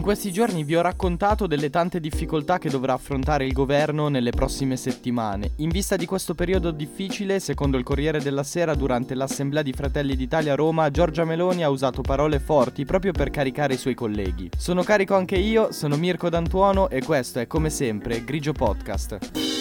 In questi giorni vi ho raccontato delle tante difficoltà che dovrà affrontare il governo nelle prossime settimane. In vista di questo periodo difficile, secondo il Corriere della Sera, durante l'Assemblea di Fratelli d'Italia a Roma, Giorgia Meloni ha usato parole forti proprio per caricare i suoi colleghi. Sono carico anche io, sono Mirko D'Antuono e questo è come sempre Grigio Podcast.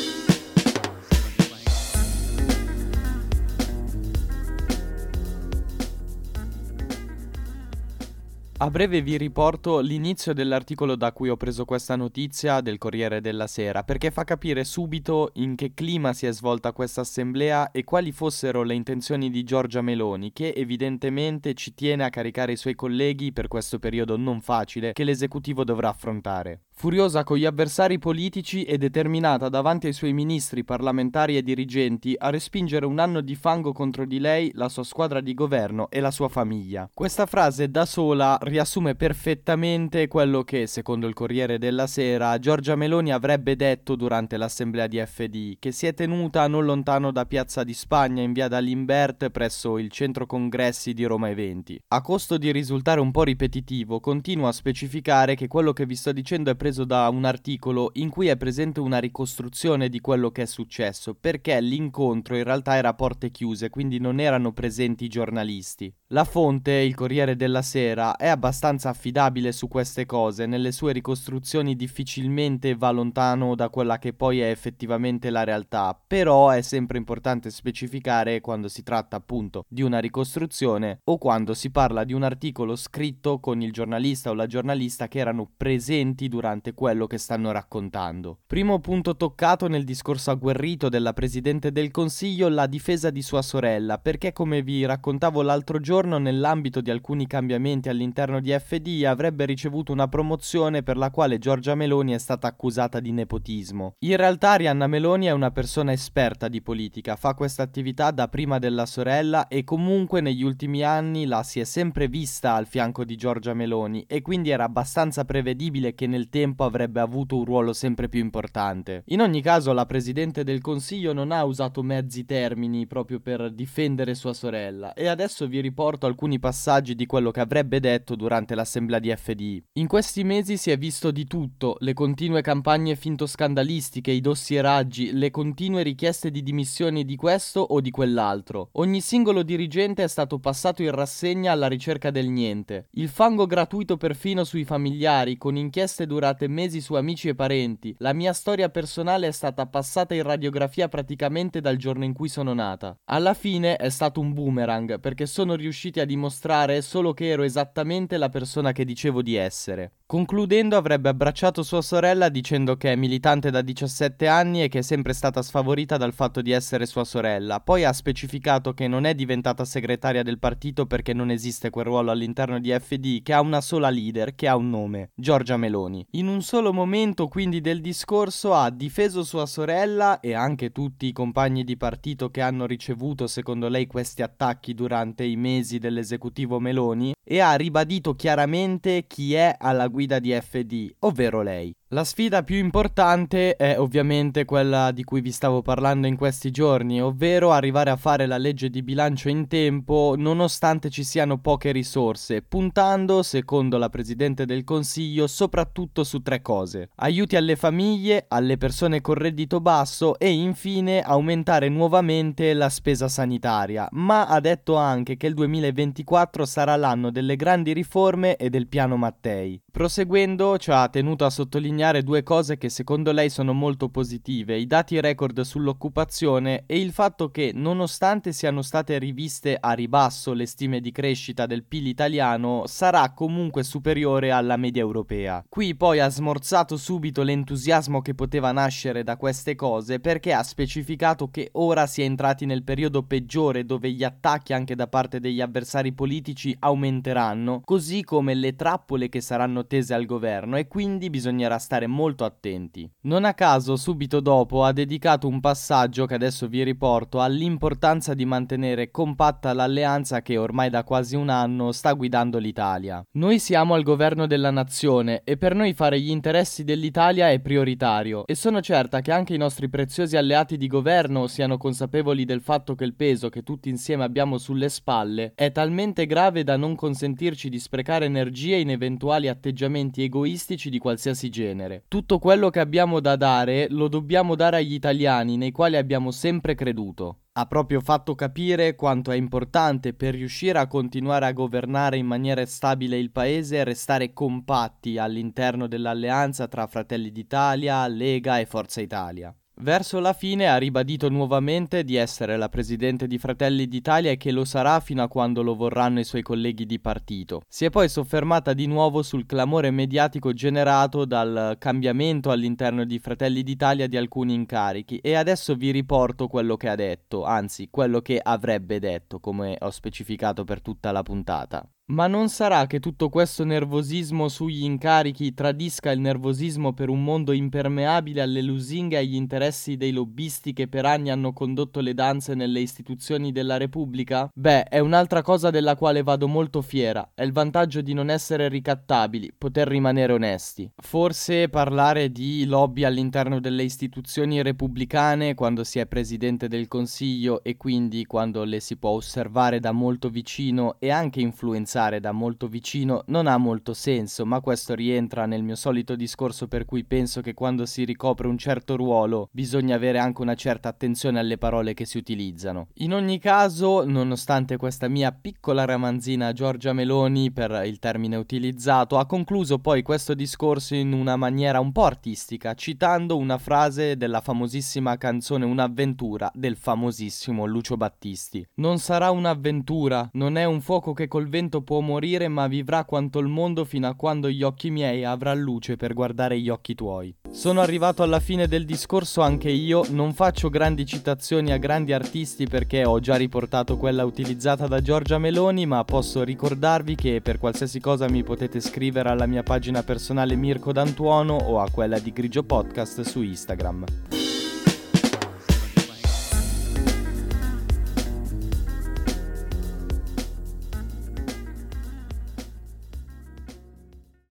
A breve vi riporto l'inizio dell'articolo da cui ho preso questa notizia del Corriere della Sera, perché fa capire subito in che clima si è svolta questa assemblea e quali fossero le intenzioni di Giorgia Meloni, che evidentemente ci tiene a caricare i suoi colleghi per questo periodo non facile che l'esecutivo dovrà affrontare. Furiosa con gli avversari politici e determinata davanti ai suoi ministri, parlamentari e dirigenti a respingere un anno di fango contro di lei, la sua squadra di governo e la sua famiglia. Questa frase da sola riassume perfettamente quello che, secondo il Corriere della Sera, Giorgia Meloni avrebbe detto durante l'assemblea di FD, che si è tenuta non lontano da Piazza di Spagna in via d'Alimbert presso il centro congressi di Roma Eventi. A costo di risultare un po' ripetitivo, continuo a specificare che quello che vi sto dicendo è preso preso da un articolo in cui è presente una ricostruzione di quello che è successo, perché l'incontro in realtà era a porte chiuse, quindi non erano presenti i giornalisti. La fonte, il Corriere della Sera, è abbastanza affidabile su queste cose, nelle sue ricostruzioni difficilmente va lontano da quella che poi è effettivamente la realtà, però è sempre importante specificare quando si tratta appunto di una ricostruzione o quando si parla di un articolo scritto con il giornalista o la giornalista che erano presenti durante interessante quello che stanno raccontando. Primo punto toccato nel discorso agguerrito della Presidente del Consiglio, la difesa di sua sorella, perché come vi raccontavo l'altro giorno, nell'ambito di alcuni cambiamenti all'interno di FD avrebbe ricevuto una promozione per la quale Giorgia Meloni è stata accusata di nepotismo. In realtà Arianna Meloni è una persona esperta di politica, fa questa attività da prima della sorella e comunque negli ultimi anni la si è sempre vista al fianco di Giorgia Meloni e quindi era abbastanza prevedibile che nel tempo tempo avrebbe avuto un ruolo sempre più importante. In ogni caso, la Presidente del Consiglio non ha usato mezzi termini proprio per difendere sua sorella, e adesso vi riporto alcuni passaggi di quello che avrebbe detto durante l'assemblea di FDI. In questi mesi si è visto di tutto, le continue campagne finto-scandalistiche, i dossieraggi, le continue richieste di dimissioni di questo o di quell'altro. Ogni singolo dirigente è stato passato in rassegna alla ricerca del niente. Il fango gratuito perfino sui familiari, con inchieste durate durate mesi su amici e parenti. La mia storia personale è stata passata in radiografia praticamente dal giorno in cui sono nata. Alla fine è stato un boomerang perché sono riusciti a dimostrare solo che ero esattamente la persona che dicevo di essere. Concludendo avrebbe abbracciato sua sorella dicendo che è militante da 17 anni e che è sempre stata sfavorita dal fatto di essere sua sorella. Poi ha specificato che non è diventata segretaria del partito perché non esiste quel ruolo all'interno di FD, che ha una sola leader, che ha un nome, Giorgia Meloni. In un solo momento quindi del discorso ha difeso sua sorella e anche tutti i compagni di partito che hanno ricevuto secondo lei questi attacchi durante i mesi dell'esecutivo Meloni e ha ribadito chiaramente chi è alla guida di FD, ovvero lei. La sfida più importante è ovviamente quella di cui vi stavo parlando in questi giorni, ovvero arrivare a fare la legge di bilancio in tempo nonostante ci siano poche risorse, puntando, secondo la Presidente del Consiglio, soprattutto su tre cose. Aiuti alle famiglie, alle persone con reddito basso e infine aumentare nuovamente la spesa sanitaria, ma ha detto anche che il 2024 sarà l'anno delle grandi riforme e del piano Mattei. Proseguendo, ci ha tenuto a sottolineare due cose che secondo lei sono molto positive, i dati record sull'occupazione e il fatto che, nonostante siano state riviste a ribasso le stime di crescita del PIL italiano, sarà comunque superiore alla media europea. Qui poi ha smorzato subito l'entusiasmo che poteva nascere da queste cose perché ha specificato che ora si è entrati nel periodo peggiore dove gli attacchi anche da parte degli avversari politici aumenteranno, così come le trappole che saranno tese al governo e quindi bisognerà molto attenti. Non a caso, subito dopo, ha dedicato un passaggio che adesso vi riporto all'importanza di mantenere compatta l'alleanza che ormai da quasi un anno sta guidando l'Italia. Noi siamo al governo della nazione e per noi fare gli interessi dell'Italia è prioritario e sono certa che anche i nostri preziosi alleati di governo siano consapevoli del fatto che il peso che tutti insieme abbiamo sulle spalle è talmente grave da non consentirci di sprecare energie in eventuali atteggiamenti egoistici di qualsiasi genere. Tutto quello che abbiamo da dare lo dobbiamo dare agli italiani nei quali abbiamo sempre creduto. Ha proprio fatto capire quanto è importante per riuscire a continuare a governare in maniera stabile il paese restare compatti all'interno dell'alleanza tra Fratelli d'Italia, Lega e Forza Italia. Verso la fine ha ribadito nuovamente di essere la presidente di Fratelli d'Italia e che lo sarà fino a quando lo vorranno i suoi colleghi di partito. Si è poi soffermata di nuovo sul clamore mediatico generato dal cambiamento all'interno di Fratelli d'Italia di alcuni incarichi e adesso vi riporto quello che ha detto, anzi quello che avrebbe detto, come ho specificato per tutta la puntata. Ma non sarà che tutto questo nervosismo sugli incarichi tradisca il nervosismo per un mondo impermeabile alle lusinghe e agli interessi dei lobbisti che per anni hanno condotto le danze nelle istituzioni della Repubblica? Beh, è un'altra cosa della quale vado molto fiera, è il vantaggio di non essere ricattabili, poter rimanere onesti. Forse parlare di lobby all'interno delle istituzioni repubblicane quando si è presidente del Consiglio e quindi quando le si può osservare da molto vicino e anche influenzare pensare da molto vicino non ha molto senso, ma questo rientra nel mio solito discorso per cui penso che quando si ricopre un certo ruolo bisogna avere anche una certa attenzione alle parole che si utilizzano. In ogni caso, nonostante questa mia piccola ramanzina a Giorgia Meloni per il termine utilizzato, ha concluso poi questo discorso in una maniera un po' artistica, citando una frase della famosissima canzone Un'avventura del famosissimo Lucio Battisti. Non sarà un'avventura, non è un fuoco che col vento può morire ma vivrà quanto il mondo fino a quando gli occhi miei avrà luce per guardare gli occhi tuoi. Sono arrivato alla fine del discorso anche io, non faccio grandi citazioni a grandi artisti perché ho già riportato quella utilizzata da Giorgia Meloni, ma posso ricordarvi che per qualsiasi cosa mi potete scrivere alla mia pagina personale Mirko D'Antuono o a quella di Grigio Podcast su Instagram.